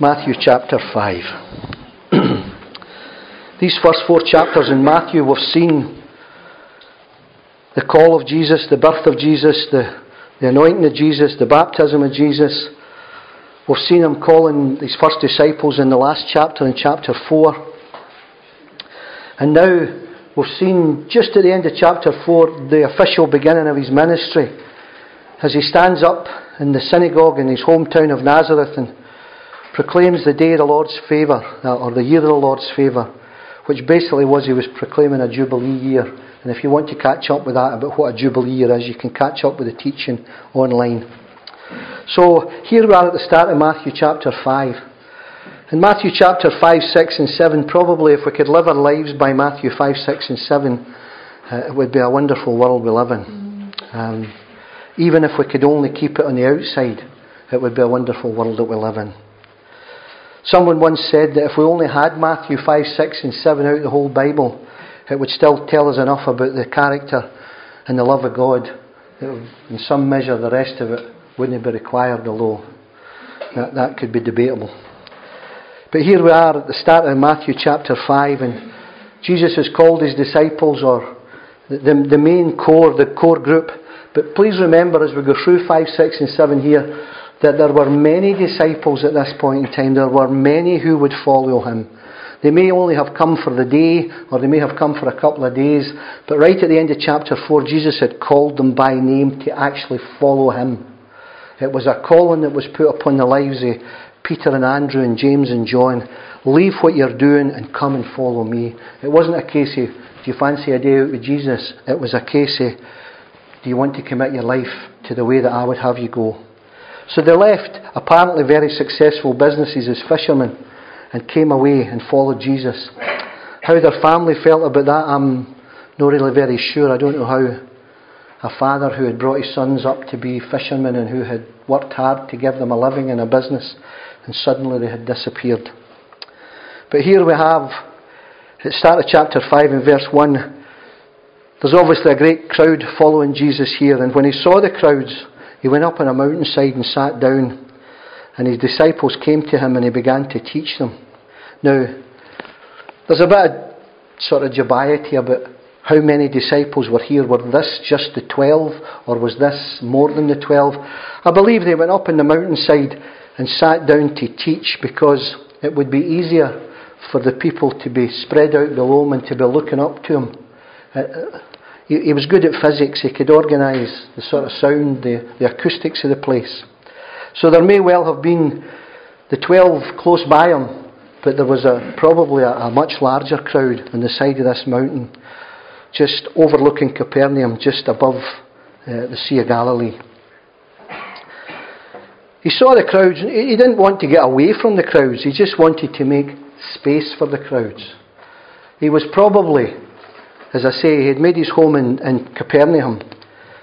Matthew chapter 5. These first four chapters in Matthew, we've seen the call of Jesus, the birth of Jesus, the, the anointing of Jesus, the baptism of Jesus. We've seen him calling these first disciples in the last chapter, in chapter 4. And now we've seen just at the end of chapter 4 the official beginning of his ministry as he stands up in the synagogue in his hometown of Nazareth and proclaims the day of the Lord's favour, uh, or the year of the Lord's favour, which basically was he was proclaiming a Jubilee year. And if you want to catch up with that about what a Jubilee year is, you can catch up with the teaching online. So here we are at the start of Matthew chapter 5. In Matthew chapter 5, 6, and 7, probably if we could live our lives by Matthew 5, 6, and 7, uh, it would be a wonderful world we live in. Um, even if we could only keep it on the outside, it would be a wonderful world that we live in. Someone once said that if we only had Matthew 5, 6, and 7 out of the whole Bible, it would still tell us enough about the character and the love of God. In some measure, the rest of it wouldn't be required, although that, that could be debatable. But here we are at the start of Matthew chapter 5, and Jesus has called his disciples, or the, the main core, the core group. But please remember as we go through 5, 6, and 7 here, that there were many disciples at this point in time. There were many who would follow him. They may only have come for the day, or they may have come for a couple of days, but right at the end of chapter 4, Jesus had called them by name to actually follow him. It was a calling that was put upon the lives of Peter and Andrew and James and John. Leave what you're doing and come and follow me. It wasn't a case of, do you fancy a day out with Jesus? It was a case of, do you want to commit your life to the way that I would have you go? So they left apparently very successful businesses as fishermen and came away and followed Jesus. How their family felt about that, I'm not really very sure. I don't know how a father who had brought his sons up to be fishermen and who had worked hard to give them a living and a business, and suddenly they had disappeared. But here we have, at the start of chapter 5 and verse 1, there's obviously a great crowd following Jesus here, and when he saw the crowds, he went up on a mountainside and sat down, and his disciples came to him and he began to teach them. Now, there's a bit of sort of dubiety about how many disciples were here. Were this just the twelve, or was this more than the twelve? I believe they went up on the mountainside and sat down to teach because it would be easier for the people to be spread out below him and to be looking up to him. Uh, uh, He, he was good at physics. He could organise the sort of sound, the, the acoustics of the place. So there may well have been the 12 close by him, but there was a, probably a, a much larger crowd on the side of this mountain, just overlooking Capernaum, just above uh, the Sea of Galilee. He saw the crowds. He didn't want to get away from the crowds. He just wanted to make space for the crowds. He was probably as I say, he had made his home in, in Capernaum.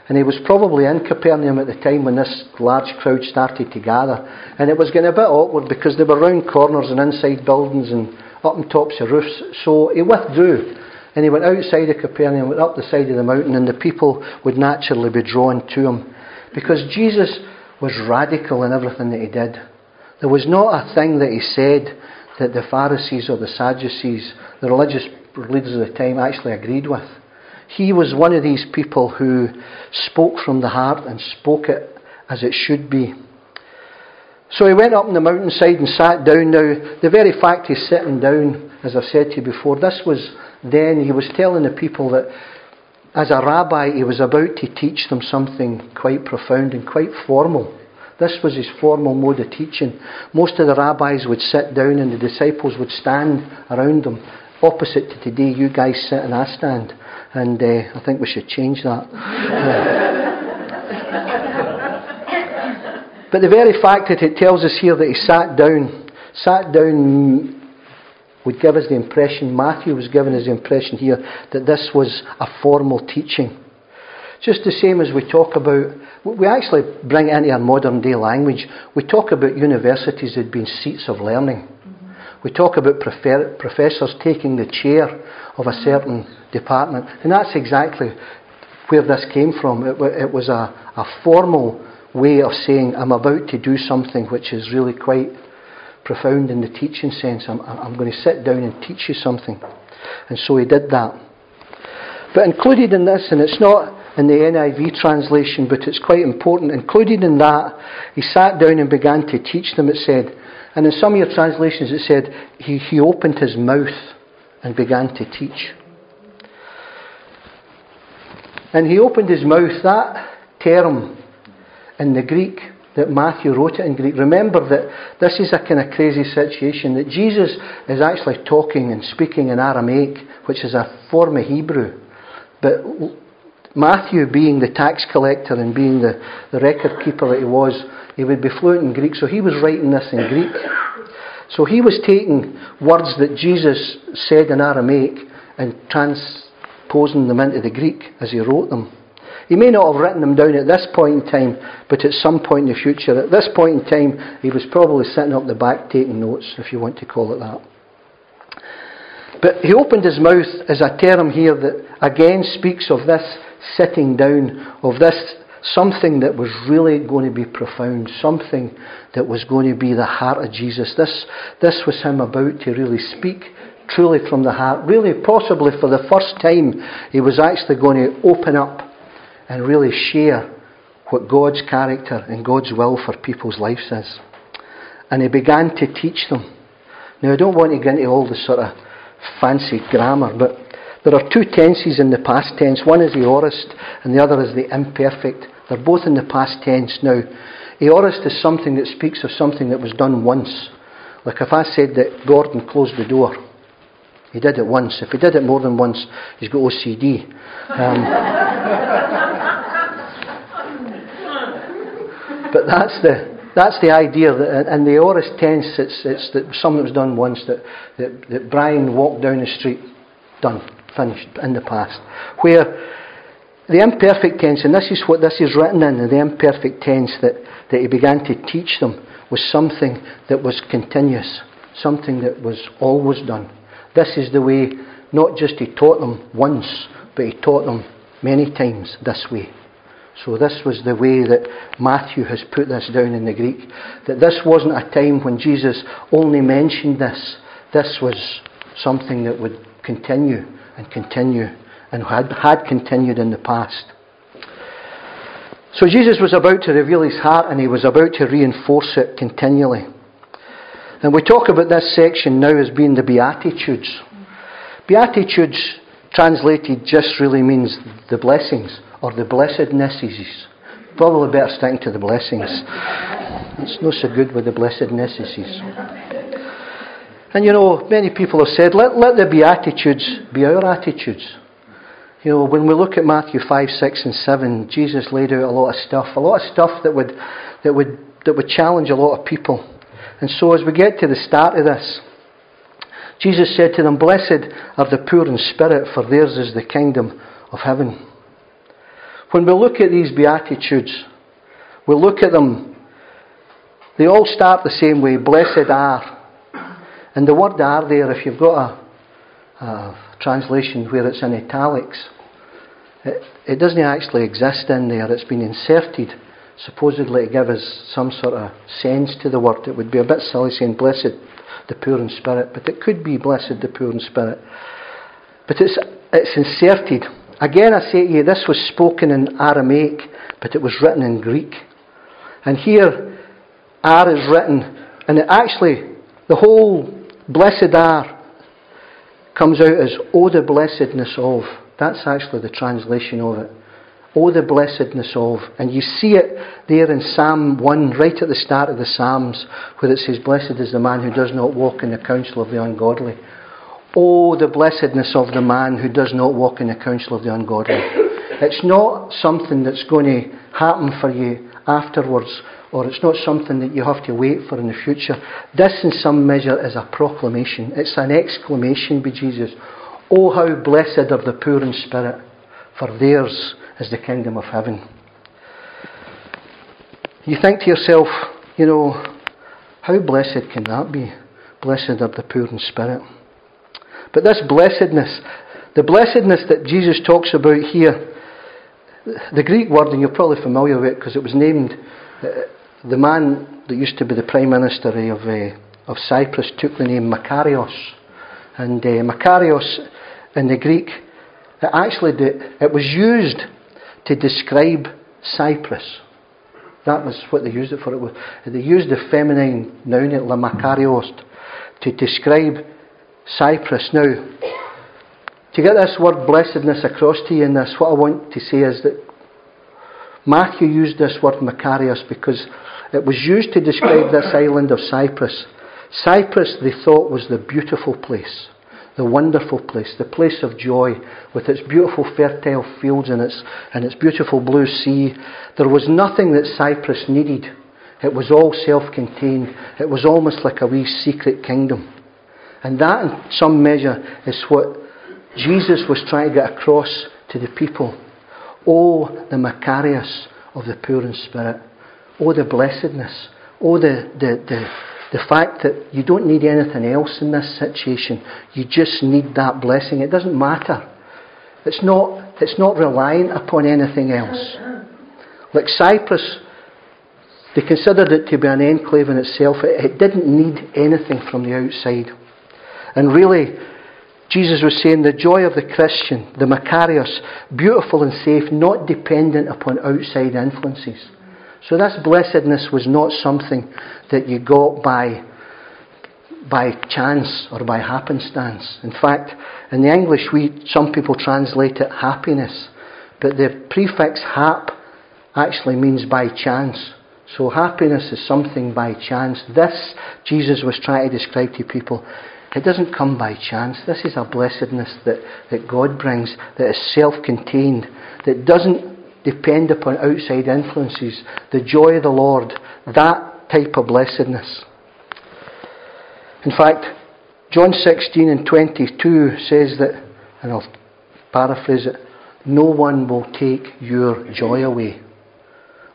And he was probably in Capernaum at the time when this large crowd started to gather. And it was getting a bit awkward because they were round corners and inside buildings and up on tops of roofs. So he withdrew. And he went outside of Capernaum, went up the side of the mountain, and the people would naturally be drawn to him. Because Jesus was radical in everything that he did. There was not a thing that he said that the Pharisees or the Sadducees, the religious leaders of the time actually agreed with. He was one of these people who spoke from the heart and spoke it as it should be. So he went up on the mountainside and sat down. Now, the very fact he's sitting down, as I've said to you before, this was then, he was telling the people that as a rabbi, he was about to teach them something quite profound and quite formal. This was his formal mode of teaching. Most of the rabbis would sit down and the disciples would stand around them opposite to today, you guys sit and I stand. And uh, I think we should change that. but the very fact that it tells us here that he sat down, sat down would give us the impression, Matthew was giving us the impression here, that this was a formal teaching. Just the same as we talk about, we actually bring it into our modern day language. We talk about universities as being seats of learning. Mm-hmm. We talk about prefer- professors taking the chair of a certain mm-hmm. department, and that's exactly where this came from. It, it was a, a formal way of saying, I'm about to do something which is really quite profound in the teaching sense. I'm, I'm going to sit down and teach you something. And so he did that. But included in this, and it's not in the NIV translation, but it's quite important, included in that, he sat down and began to teach them, it said. And in some of your translations, it said he, he opened his mouth and began to teach. And he opened his mouth, that term in the Greek that Matthew wrote it in Greek. Remember that this is a kind of crazy situation that Jesus is actually talking and speaking in Aramaic, which is a form of Hebrew. But Matthew, being the tax collector and being the, the record keeper that he was, he would be fluent in Greek, so he was writing this in Greek. So he was taking words that Jesus said in Aramaic and transposing them into the Greek as he wrote them. He may not have written them down at this point in time, but at some point in the future. At this point in time, he was probably sitting up the back taking notes, if you want to call it that. But he opened his mouth as a term here that again speaks of this sitting down, of this something that was really going to be profound, something that was going to be the heart of Jesus. This, this was him about to really speak truly from the heart. Really, possibly for the first time, he was actually going to open up and really share what God's character and God's will for people's lives is. And he began to teach them. Now, I don't want to get into all the sort of fancy grammar, but there are two tenses in the past tense. One is the aorist, and the other is the imperfect. They're both in the past tense. Now, aorist is something that speaks of something that was done once. Like if I said that Gordon closed the door, he did it once. If he did it more than once, he's got OCD. Um, But that's the, that's the idea. That, and the aorist tense, it's, it's that something that was done once, that, that, that Brian walked down the street, done, finished, in the past. Where the imperfect tense, and this is what this is written in, the imperfect tense that, that he began to teach them, was something that was continuous, something that was always done. This is the way, not just he taught them once, but he taught them many times this way. So, this was the way that Matthew has put this down in the Greek. That this wasn't a time when Jesus only mentioned this. This was something that would continue and continue and had, had continued in the past. So, Jesus was about to reveal his heart and he was about to reinforce it continually. And we talk about this section now as being the Beatitudes. Beatitudes, translated, just really means the blessings or the blessednesses. Probably better sticking to the blessings. It's not so good with the blessednesses. And you know, many people have said, let, let the Beatitudes be our attitudes. You know, when we look at Matthew 5, 6, and 7, Jesus laid out a lot of stuff, a lot of stuff that would, that would, that would challenge a lot of people. And so as we get to the start of this, Jesus said to them, Blessed are the poor in spirit, for theirs is the kingdom of heaven. When we look at these Beatitudes, we look at them, they all start the same way blessed are. And the word are there, if you've got a, a translation where it's in italics, it, it doesn't actually exist in there, it's been inserted supposedly to give us some sort of sense to the word. It would be a bit silly saying blessed the poor in spirit, but it could be blessed the poor in spirit. But it's, it's inserted Again, I say to you, this was spoken in Aramaic, but it was written in Greek. And here, R is written, and it actually, the whole blessed are comes out as, Oh, the blessedness of. That's actually the translation of it. Oh, the blessedness of. And you see it there in Psalm 1, right at the start of the Psalms, where it says, Blessed is the man who does not walk in the counsel of the ungodly Oh, the blessedness of the man who does not walk in the counsel of the ungodly. It's not something that's going to happen for you afterwards, or it's not something that you have to wait for in the future. This, in some measure, is a proclamation. It's an exclamation by Jesus. Oh, how blessed are the poor in spirit, for theirs is the kingdom of heaven. You think to yourself, you know, how blessed can that be? Blessed are the poor in spirit. But this blessedness, the blessedness that Jesus talks about here, the Greek word, and you're probably familiar with it because it was named uh, the man that used to be the Prime Minister of, uh, of Cyprus took the name Makarios. And uh, Makarios in the Greek, it actually it was used to describe Cyprus. That was what they used it for. It was, they used the feminine noun, la Makarios, to describe Cyprus. Now, to get this word blessedness across to you in this, what I want to say is that Matthew used this word Makarios because it was used to describe this island of Cyprus. Cyprus, they thought, was the beautiful place, the wonderful place, the place of joy, with its beautiful fertile fields and its, and its beautiful blue sea. There was nothing that Cyprus needed. It was all self contained. It was almost like a wee secret kingdom. And that, in some measure, is what Jesus was trying to get across to the people. Oh, the Makarios of the poor in spirit. Oh, the blessedness. Oh, the, the, the, the fact that you don't need anything else in this situation. You just need that blessing. It doesn't matter. It's not, it's not reliant upon anything else. Like Cyprus, they considered it to be an enclave in itself. It, it didn't need anything from the outside. And really, Jesus was saying the joy of the Christian, the Makarios, beautiful and safe, not dependent upon outside influences. So this blessedness was not something that you got by, by chance or by happenstance. In fact, in the English, we, some people translate it happiness, but the prefix hap actually means by chance. So happiness is something by chance. This, Jesus was trying to describe to people, it doesn't come by chance. This is a blessedness that, that God brings that is self contained, that doesn't depend upon outside influences. The joy of the Lord, that type of blessedness. In fact, John 16 and 22 says that, and I'll paraphrase it, no one will take your joy away,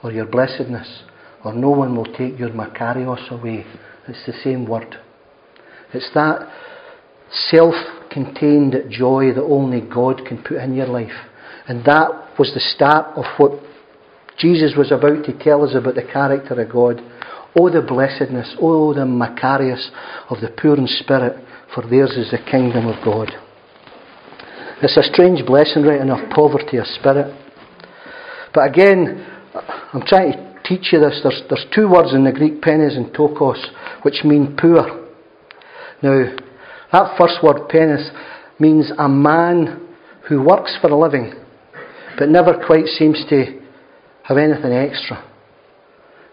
or your blessedness, or no one will take your makarios away. It's the same word. It's that self contained joy that only God can put in your life. And that was the start of what Jesus was about to tell us about the character of God. Oh, the blessedness, oh, the Makarios of the poor in spirit, for theirs is the kingdom of God. It's a strange blessing, right enough, poverty of spirit. But again, I'm trying to teach you this. There's, there's two words in the Greek, penes and ptochos, which mean poor. Now, that first word, penes, means a man who works for a living but never quite seems to have anything extra.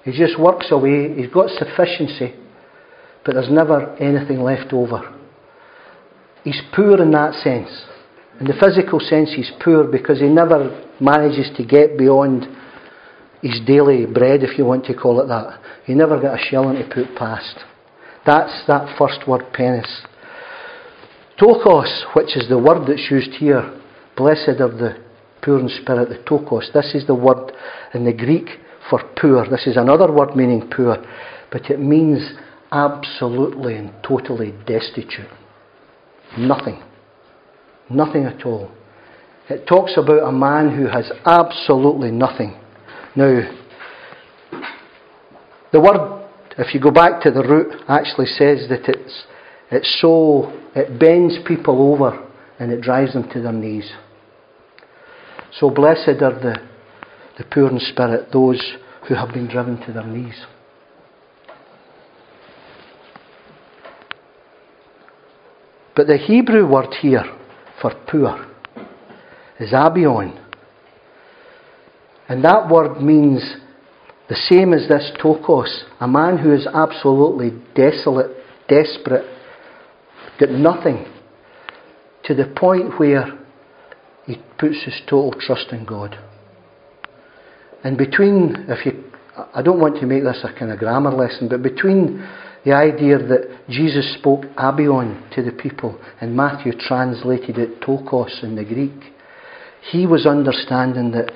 He just works away, he's got sufficiency, but there's never anything left over. He's poor in that sense. In the physical sense, he's poor because he never manages to get beyond his daily bread, if you want to call it that. He never got a shilling to put past. That's that first word, penes. Ptochos, which is the word that's used here, blessed are the poor in spirit, the ptochos. This is the word in the Greek for poor. This is another word meaning poor, but it means absolutely and totally destitute. Nothing. Nothing at all. It talks about a man who has absolutely nothing. Now, the word if you go back to the root, actually says that it's, it's so, it bends people over and it drives them to their knees. So blessed are the, the poor in spirit, those who have been driven to their knees. But the Hebrew word here for poor is abion. And that word means the same as this Ptochos, a man who is absolutely desolate, desperate, got nothing, to the point where he puts his total trust in God. And between, if you, I don't want to make this a kind of grammar lesson, but between the idea that Jesus spoke abion to the people and Matthew translated it ptochos in the Greek, he was understanding that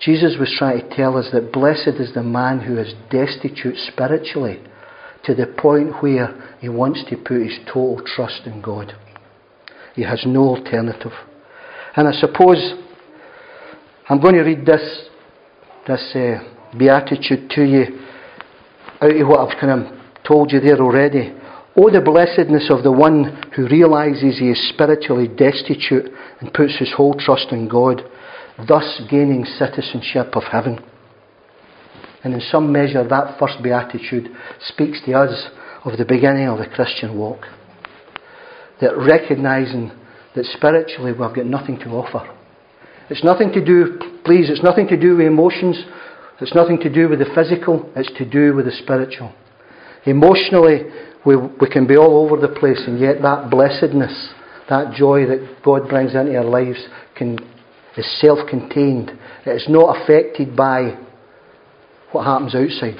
Jesus was trying to tell us that blessed is the man who is destitute spiritually to the point where he wants to put his total trust in God. He has no alternative. And I suppose I'm going to read this, this uh, beatitude to you out of what I've kind of told you there already. Oh, the blessedness of the one who realizes he is spiritually destitute and puts his whole trust in God, thus gaining citizenship of heaven. And in some measure, that first beatitude speaks to us of the beginning of the Christian walk. That recognizing that spiritually we've got nothing to offer. It's nothing to do, please, it's nothing to do with emotions. It's nothing to do with the physical. It's to do with the spiritual. Emotionally, we, we can be all over the place, and yet that blessedness, that joy that God brings into our lives, can, is self contained. It is not affected by what happens outside,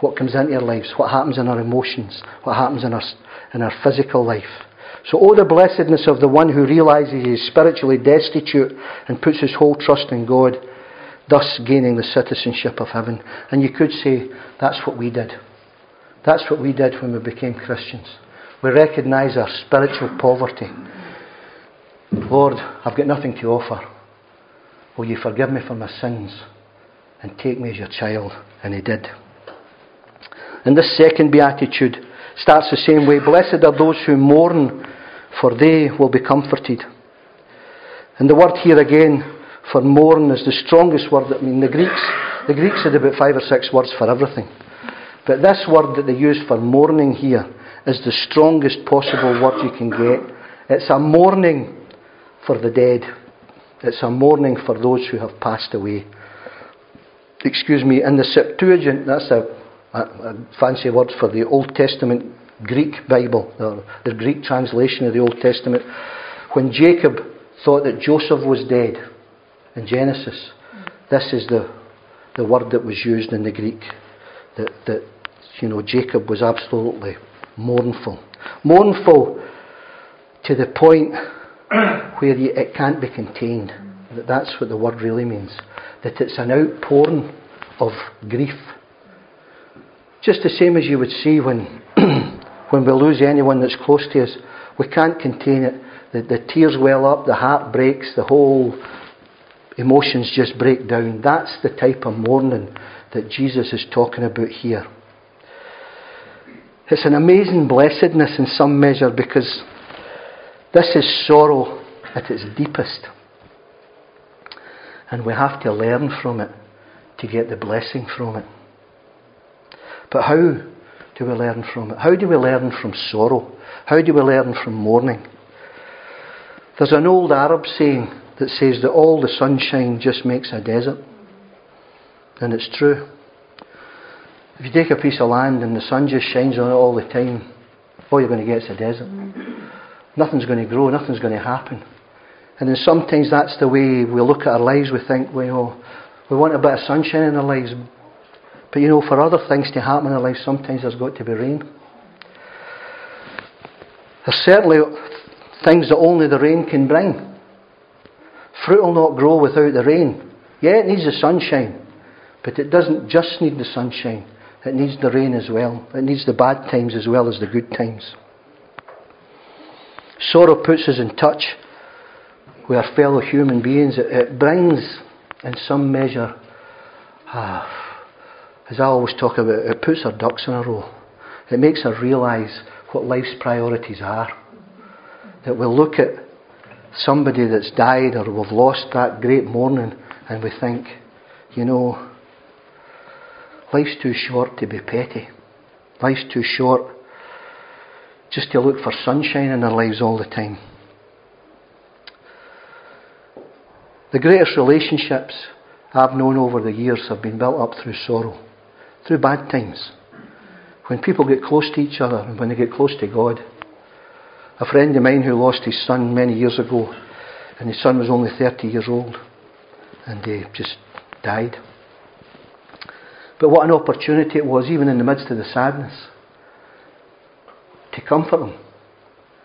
what comes into our lives, what happens in our emotions, what happens in our, in our physical life. So, oh, the blessedness of the one who realizes he is spiritually destitute and puts his whole trust in God, thus gaining the citizenship of heaven. And you could say that's what we did. That's what we did when we became Christians. We recognize our spiritual poverty. Lord, I've got nothing to offer. Will you forgive me for my sins and take me as your child? And he did. And this second beatitude starts the same way Blessed are those who mourn, for they will be comforted. And the word here again for mourn is the strongest word. I mean, the Greeks, the Greeks had about five or six words for everything. But this word that they use for mourning here is the strongest possible word you can get. It's a mourning for the dead. It's a mourning for those who have passed away. Excuse me, in the Septuagint, that's a, a, a fancy word for the Old Testament Greek Bible, or the Greek translation of the Old Testament. When Jacob thought that Joseph was dead in Genesis, this is the, the word that was used in the Greek. That, that you know, Jacob was absolutely mournful. Mournful to the point where you, it can't be contained. That that's what the word really means. That it's an outpouring of grief. Just the same as you would see when, when we lose anyone that's close to us. We can't contain it. The, the tears well up, the heart breaks, the whole emotions just break down. That's the type of mourning that Jesus is talking about here. It's an amazing blessedness in some measure because this is sorrow at its deepest. And we have to learn from it to get the blessing from it. But how do we learn from it? How do we learn from sorrow? How do we learn from mourning? There's an old Arab saying that says that all the sunshine just makes a desert. And it's true. If you take a piece of land and the sun just shines on it all the time, all you're going to get is a desert. Nothing's going to grow, nothing's going to happen. And then sometimes that's the way we look at our lives. We think, well, we want a bit of sunshine in our lives. But you know, for other things to happen in our lives, sometimes there's got to be rain. There's certainly things that only the rain can bring. Fruit will not grow without the rain. Yeah, it needs the sunshine, but it doesn't just need the sunshine. It needs the rain as well. It needs the bad times as well as the good times. Sorrow puts us in touch with our fellow human beings. It, it brings, in some measure, ah, as I always talk about, it puts our ducks in a row. It makes us realise what life's priorities are. That we'll look at somebody that's died or we've lost that great mourning and we think, you know, life's too short to be petty. Life's too short just to look for sunshine in their lives all the time. The greatest relationships I've known over the years have been built up through sorrow, through bad times. When people get close to each other and when they get close to God. A friend of mine who lost his son many years ago, and his son was only 30 years old, and he just died. But what an opportunity it was, even in the midst of the sadness to comfort them.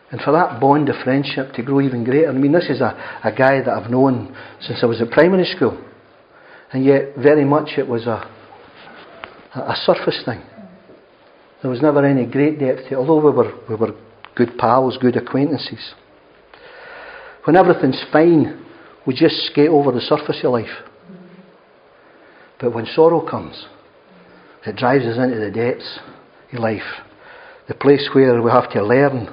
And for that bond of friendship to grow even greater. I mean, this is a, a guy that I've known since I was at primary school. And yet, very much it was a, a surface thing. There was never any great depth to it, although we were, we were good pals, good acquaintances. When everything's fine, we just skate over the surface of life. But when sorrow comes, it drives us into the depths of life the place where we have to learn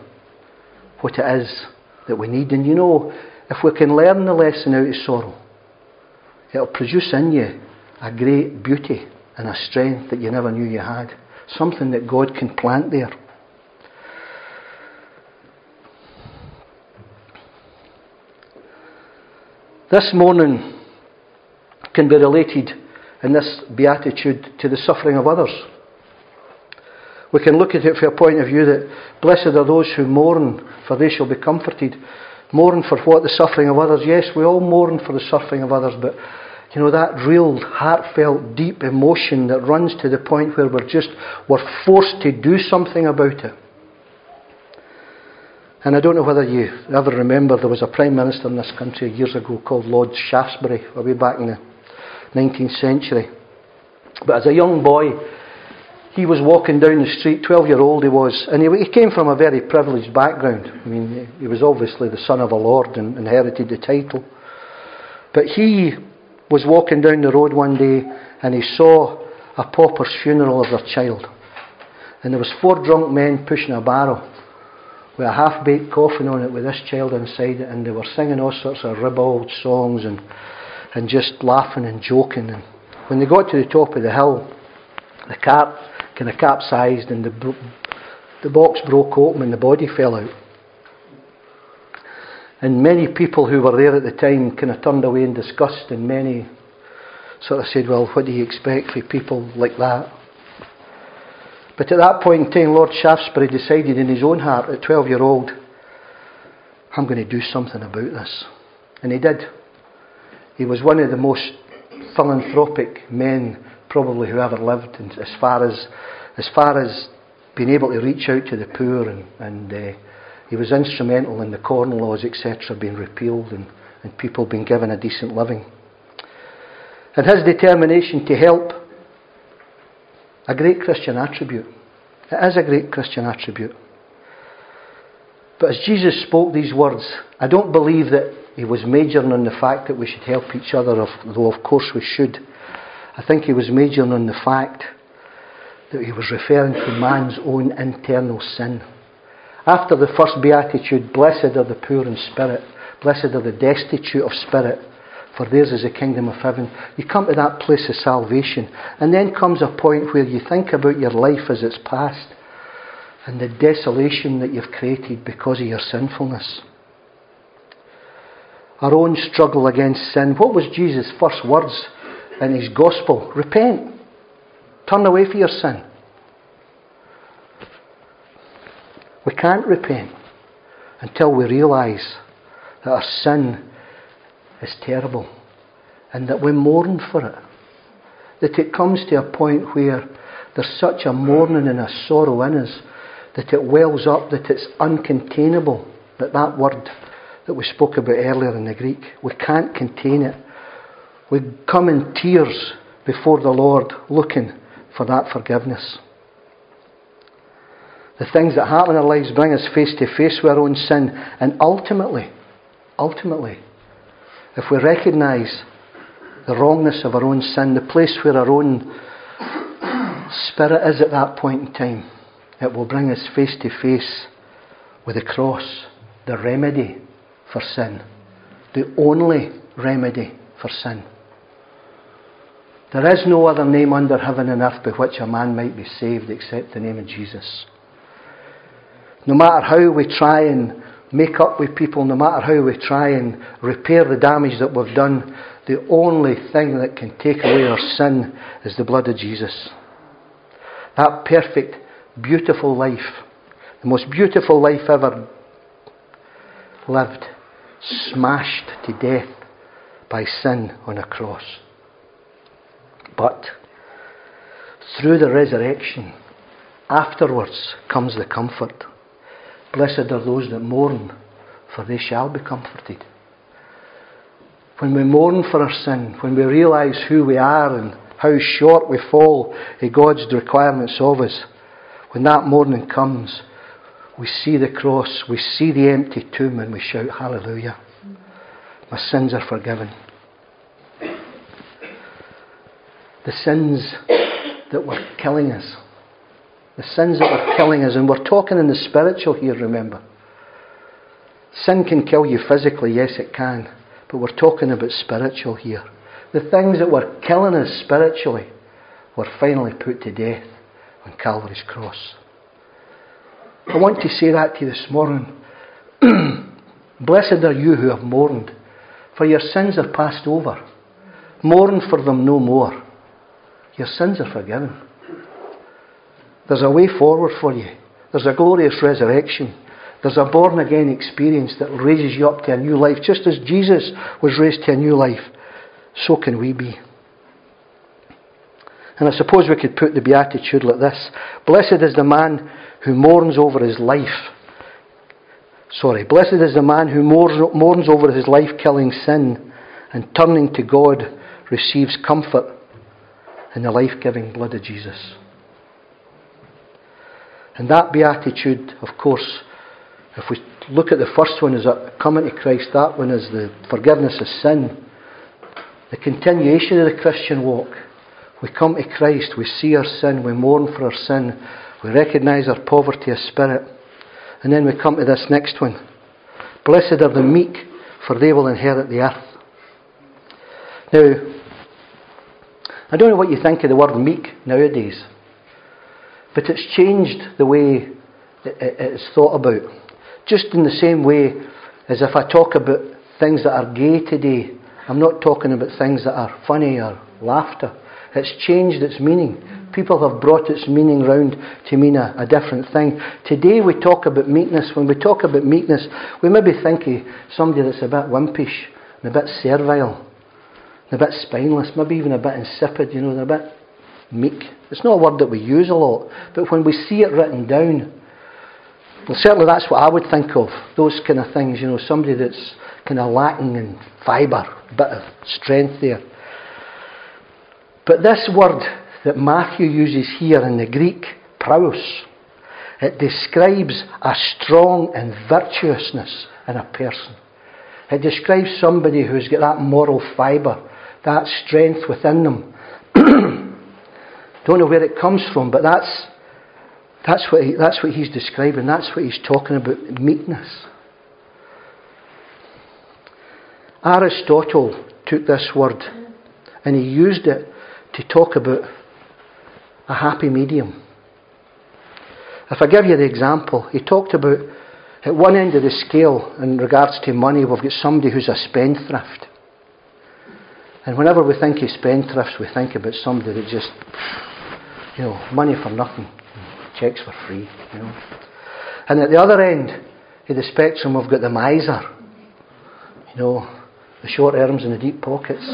what it is that we need. And you know, if we can learn the lesson out of sorrow, it'll produce in you a great beauty and a strength that you never knew you had. Something that God can plant there. This mourning can be related in this beatitude to the suffering of others. We can look at it from a point of view that blessed are those who mourn, for they shall be comforted. Mourn for what? The suffering of others. Yes, we all mourn for the suffering of others, but you know, that real, heartfelt, deep emotion that runs to the point where we're just, we're forced to do something about it. And I don't know whether you ever remember there was a Prime Minister in this country years ago called Lord Shaftesbury, way back in the 19th century. But as a young boy, he was walking down the street, 12 year old he was, and he, he, came from a very privileged background. I mean, he was obviously the son of a lord and inherited the title. But he was walking down the road one day and he saw a pauper's funeral of their child. And there was four drunk men pushing a barrow with a half-baked coffin on it with this child inside it and they were singing all sorts of ribald songs and, and just laughing and joking. And when they got to the top of the hill, the cap kind of capsized and the, the box broke open and the body fell out. And many people who were there at the time kind of turned away in disgust, and many sort of said, Well, what do you expect from people like that? But at that point in time, Lord Shaftesbury decided in his own heart, at 12 year old, I'm going to do something about this. And he did. He was one of the most philanthropic men probably who ever lived, and as far as as far as being able to reach out to the poor, and, and uh, he was instrumental in the corn laws, etc., being repealed and, and people being given a decent living. And his determination to help, a great Christian attribute. It is a great Christian attribute. But as Jesus spoke these words, I don't believe that he was majoring on the fact that we should help each other, though of course we should. I think he was majoring on the fact that he was referring to man's own internal sin. After the first beatitude, blessed are the poor in spirit, blessed are the destitute of spirit, for theirs is the kingdom of heaven. You come to that place of salvation, and then comes a point where you think about your life as it's past and the desolation that you've created because of your sinfulness. Our own struggle against sin. What was Jesus' first words in his gospel? Repent. Turn away from your sin. We can't repent until we realise that our sin is terrible and that we mourn for it. That it comes to a point where there's such a mourning and a sorrow in us that it wells up, that it's uncontainable. That that word that we spoke about earlier in the Greek, we can't contain it. We come in tears before the Lord looking for that forgiveness. The things that happen in our lives bring us face to face with our own sin. And ultimately, ultimately, if we recognise the wrongness of our own sin, the place where our own spirit is at that point in time, it will bring us face to face with the cross, the remedy for sin, the only remedy for sin. There is no other name under heaven and earth by which a man might be saved except the name of Jesus. No matter how we try and make up with people, no matter how we try and repair the damage that we've done, the only thing that can take away our sin is the blood of Jesus. That perfect, beautiful life, the most beautiful life ever lived, smashed to death by sin on a cross. But through the resurrection, afterwards comes the comfort. Blessed are those that mourn, for they shall be comforted. When we mourn for our sin, when we realise who we are and how short we fall in God's requirements of us, when that morning comes, we see the cross, we see the empty tomb, and we shout, Hallelujah. My sins are forgiven. The sins that were killing us, The sins that were killing us. And we're talking in the spiritual here, remember. Sin can kill you physically, yes, it can. But we're talking about spiritual here. The things that were killing us spiritually were finally put to death on Calvary's cross. I want to say that to you this morning. Blessed are you who have mourned, for your sins are passed over. Mourn for them no more. Your sins are forgiven. There's a way forward for you. There's a glorious resurrection. There's a born again experience that raises you up to a new life. Just as Jesus was raised to a new life, so can we be. And I suppose we could put the Beatitude like this Blessed is the man who mourns over his life. Sorry, blessed is the man who mourns over his life killing sin and turning to God receives comfort in the life giving blood of Jesus. And that beatitude, of course, if we look at the first one as coming to Christ, that one is the forgiveness of sin. The continuation of the Christian walk. We come to Christ, we see our sin, we mourn for our sin, we recognise our poverty of spirit, and then we come to this next one. Blessed are the meek, for they will inherit the earth. Now, I don't know what you think of the word meek nowadays, but it's changed the way it's thought about. Just in the same way as if I talk about things that are gay today, I'm not talking about things that are funny or laughter. It's changed its meaning. People have brought its meaning round to mean a, a, different thing. Today we talk about meekness. When we talk about meekness, we maybe think of somebody that's a bit wimpish and a bit servile, and a bit spineless, maybe even a bit insipid, you know, they're a bit meek. It's not a word that we use a lot, but when we see it written down, well, certainly that's what I would think of. Those kind of things, you know, somebody that's kind of lacking in fibre, a bit of strength there. But this word that Matthew uses here in the Greek, praus, it describes a strong and virtuousness in a person. It describes somebody who's got that moral fibre, that strength within them. Don't know where it comes from, but that's, that's, what he, that's what he's describing. That's what he's talking about meekness. Aristotle took this word and he used it to talk about a happy medium. If I give you the example, he talked about at one end of the scale in regards to money, we've got somebody who's a spendthrift. And whenever we think of spendthrifts, we think about somebody that just, you know, money for nothing, checks for free, you know. And at the other end of the spectrum, we've got the miser, you know, the short arms and the deep pockets.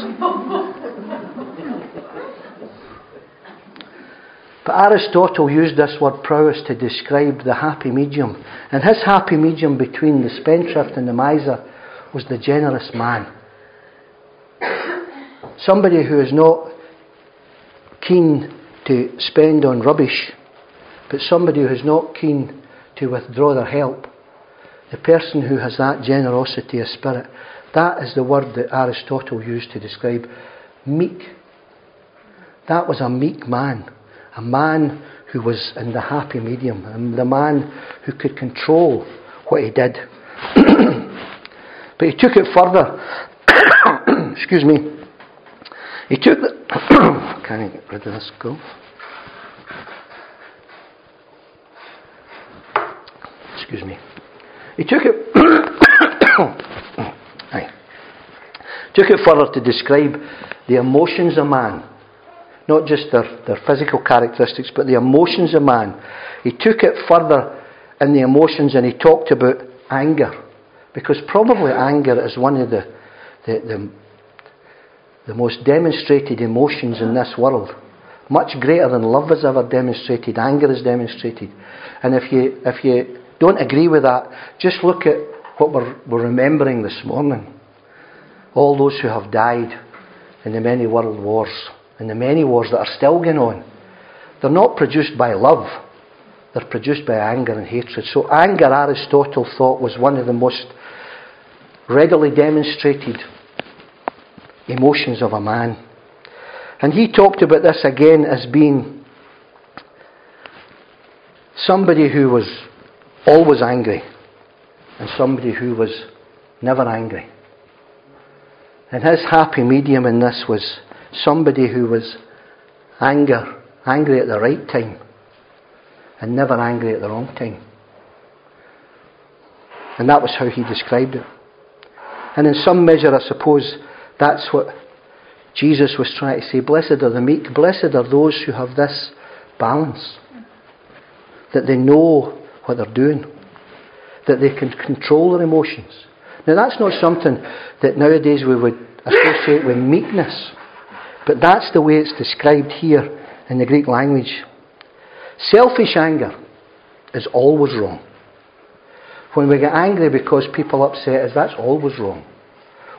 But Aristotle used this word praus to describe the happy medium. And his happy medium between the spendthrift and the miser was the generous man. Somebody who is not keen to spend on rubbish, but somebody who is not keen to withdraw their help. The person who has that generosity of spirit. That is the word that Aristotle used to describe meek. That was a meek man a man who was in the happy medium, and the man who could control what he did. but he took it further. Excuse me. He took the. Can I get rid of this go? Excuse me. He took it. took it further to describe the emotions of man not just their, their physical characteristics, but the emotions of man. He took it further in the emotions and he talked about anger. Because probably anger is one of the, the, the, the most demonstrated emotions in this world. Much greater than love is ever demonstrated, anger is demonstrated. And if you, if you don't agree with that, just look at what we're, we're remembering this morning. All those who have died in the many world wars and the many wars that are still going on, they're not produced by love, they're produced by anger and hatred. So, anger, Aristotle thought, was one of the most readily demonstrated emotions of a man. And he talked about this again as being somebody who was always angry and somebody who was never angry. And his happy medium in this was somebody who was anger, angry at the right time and never angry at the wrong time. And that was how he described it. And in some measure, I suppose that's what Jesus was trying to say. Blessed are the meek, blessed are those who have this balance. That they know what they're doing, that they can control their emotions. Now, that's not something that nowadays we would associate with meekness, but that's the way it's described here in the Greek language. Selfish anger is always wrong. When we get angry because people upset us, that's always wrong.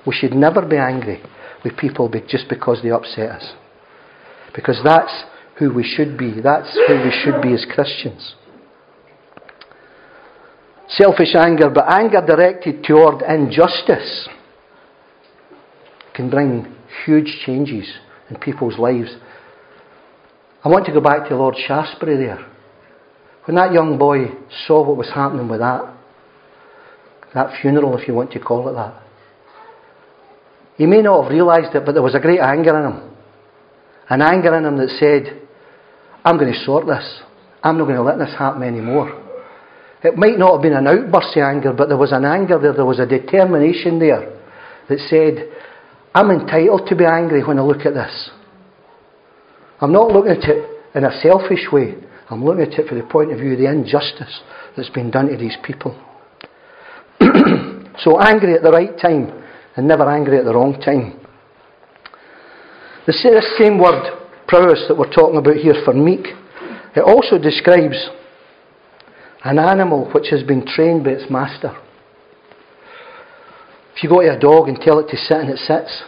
We should never be angry with people just because they upset us. Because that's who we should be. That's who we should be as Christians. Selfish anger, but anger directed toward injustice can bring huge changes in people's lives. I want to go back to Lord Shaftesbury there. When that young boy saw what was happening with that, that funeral, if you want to call it that, he may not have realised it, but there was a great anger in him. An anger in him that said, I'm going to sort this. I'm not going to let this happen anymore. It might not have been an outburst of anger, but there was an anger there, there was a determination there that said, I'm entitled to be angry when I look at this. I'm not looking at it in a selfish way. I'm looking at it from the point of view of the injustice that's been done to these people. so angry at the right time and never angry at the wrong time. The same word, praus, that we're talking about here for meek, it also describes an animal which has been trained by its master. If you go to a dog and tell it to sit and it sits,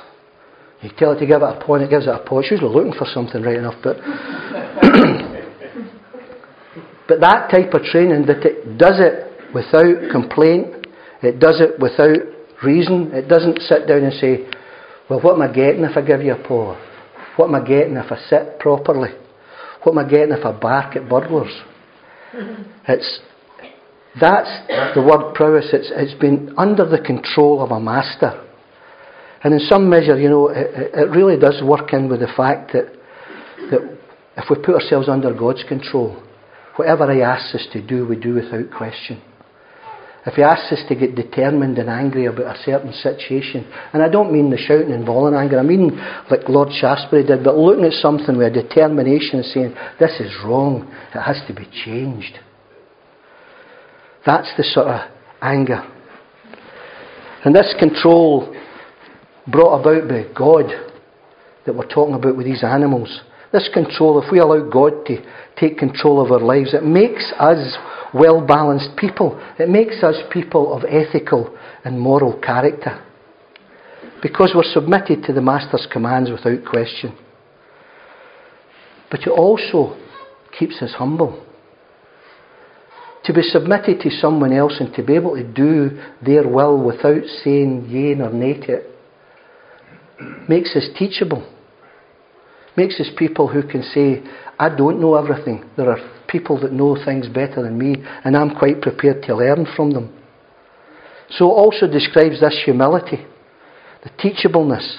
you tell it to give it a paw and it gives it a paw. It's usually looking for something right enough, but but that type of training that it does it without complaint, it does it without reason. It doesn't sit down and say, "Well, what am I getting if I give you a paw? What am I getting if I sit properly? What am I getting if I bark at burglars?" It's that's the word praus. It's, it's been under the control of a master. And in some measure, you know, it, it really does work in with the fact that, that if we put ourselves under God's control, whatever He asks us to do, we do without question. If He asks us to get determined and angry about a certain situation, and I don't mean the shouting and bawling anger, I mean like Lord Shaftesbury did, but looking at something with determination and saying, this is wrong, it has to be changed. That's the sort of anger. And this control brought about by God that we're talking about with these animals. This control, if we allow God to take control of our lives, it makes us well balanced people. It makes us people of ethical and moral character. Because we're submitted to the Master's commands without question. But it also keeps us humble to be submitted to someone else and to be able to do their will without saying yea or nay to it makes us teachable. Makes us people who can say, I don't know everything. There are people that know things better than me, and I'm quite prepared to learn from them. So also describes this humility, the teachableness,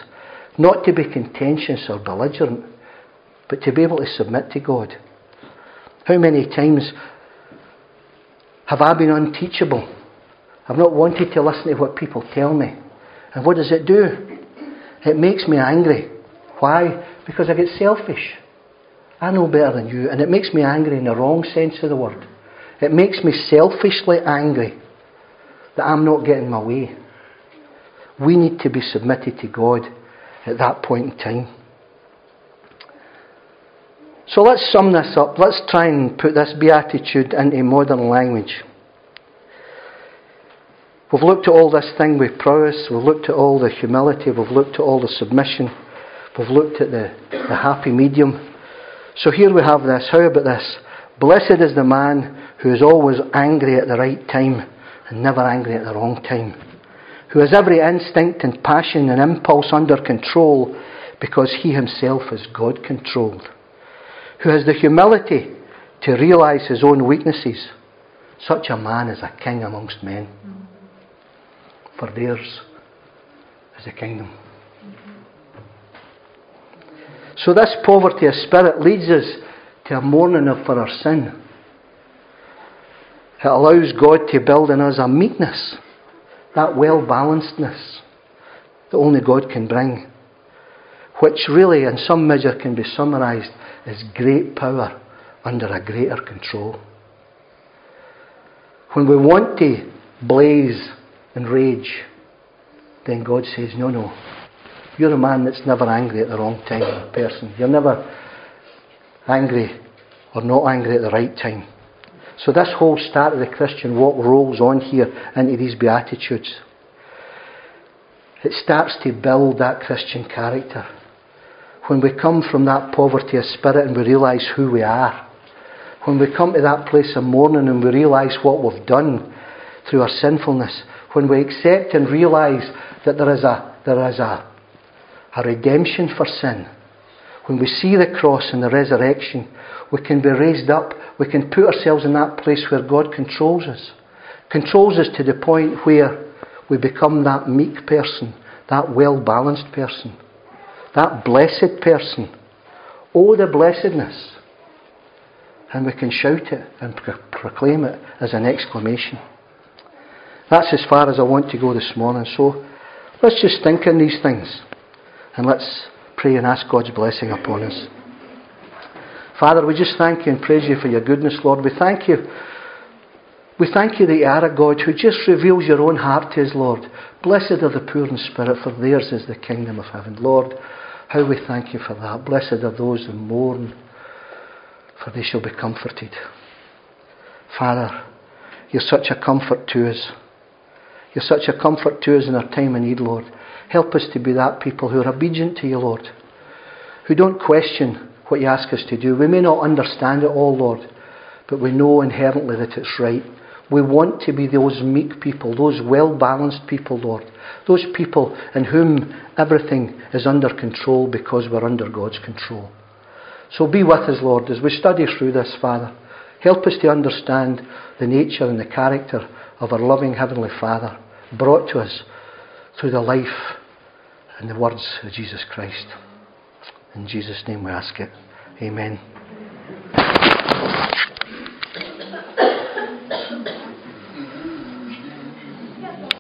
not to be contentious or belligerent, but to be able to submit to God. How many times have I been unteachable? I've not wanted to listen to what people tell me. And what does it do? It makes me angry. Why? Because I get selfish. I know better than you, and it makes me angry in the wrong sense of the word. It makes me selfishly angry that I'm not getting my way. We need to be submitted to God at that point in time. So let's sum this up. Let's try and put this beatitude into modern language. We've looked at all this thing with praus, we've looked at all the humility, we've looked at all the submission, we've looked at the, the happy medium. So here we have this. How about this? Blessed is the man who is always angry at the right time and never angry at the wrong time. Who has every instinct and passion and impulse under control because he himself is God controlled who has the humility to realize his own weaknesses. Such a man is a king amongst men. For theirs is the kingdom. So, this poverty of spirit leads us to a mourning for our sin. It allows God to build in us a meekness, that well balancedness that only God can bring, which really, in some measure, can be summarized as great power under a greater control. When we want to blaze and rage, then God says, No, no. You're a man that's never angry at the wrong time, a person. You're never angry or not angry at the right time. So, this whole start of the Christian walk rolls on here into these Beatitudes. It starts to build that Christian character. When we come from that poverty of spirit and we realise who we are, when we come to that place of mourning and we realise what we've done through our sinfulness, when we accept and realise that there is a, there is a, a redemption for sin, when we see the cross and the resurrection, we can be raised up. We can put ourselves in that place where God controls us. Controls us to the point where we become that meek person, that well balanced person, that blessed person. Oh, the blessedness. And we can shout it and pro- proclaim it as an exclamation. That's as far as I want to go this morning. So let's just think on these things and let's pray and ask God's blessing upon us. Father, we just thank you and praise you for your goodness, Lord. We thank you. We thank you that you are a God who just reveals your own heart to us, Lord. Blessed are the poor in spirit, for theirs is the kingdom of heaven. Lord, how we thank you for that. Blessed are those who mourn, for they shall be comforted. Father, you're such a comfort to us. You're such a comfort to us in our time of need, Lord. Help us to be that people who are obedient to you, Lord, who don't question what you ask us to do. We may not understand it all, Lord, but we know inherently that it's right. We want to be those meek people, those well balanced people, Lord. Those people in whom everything is under control because we're under God's control. So be with us, Lord, as we study through this, Father. Help us to understand the nature and the character of our loving Heavenly Father, brought to us through the life and the words of Jesus Christ. In Jesus' name we ask it. Amen.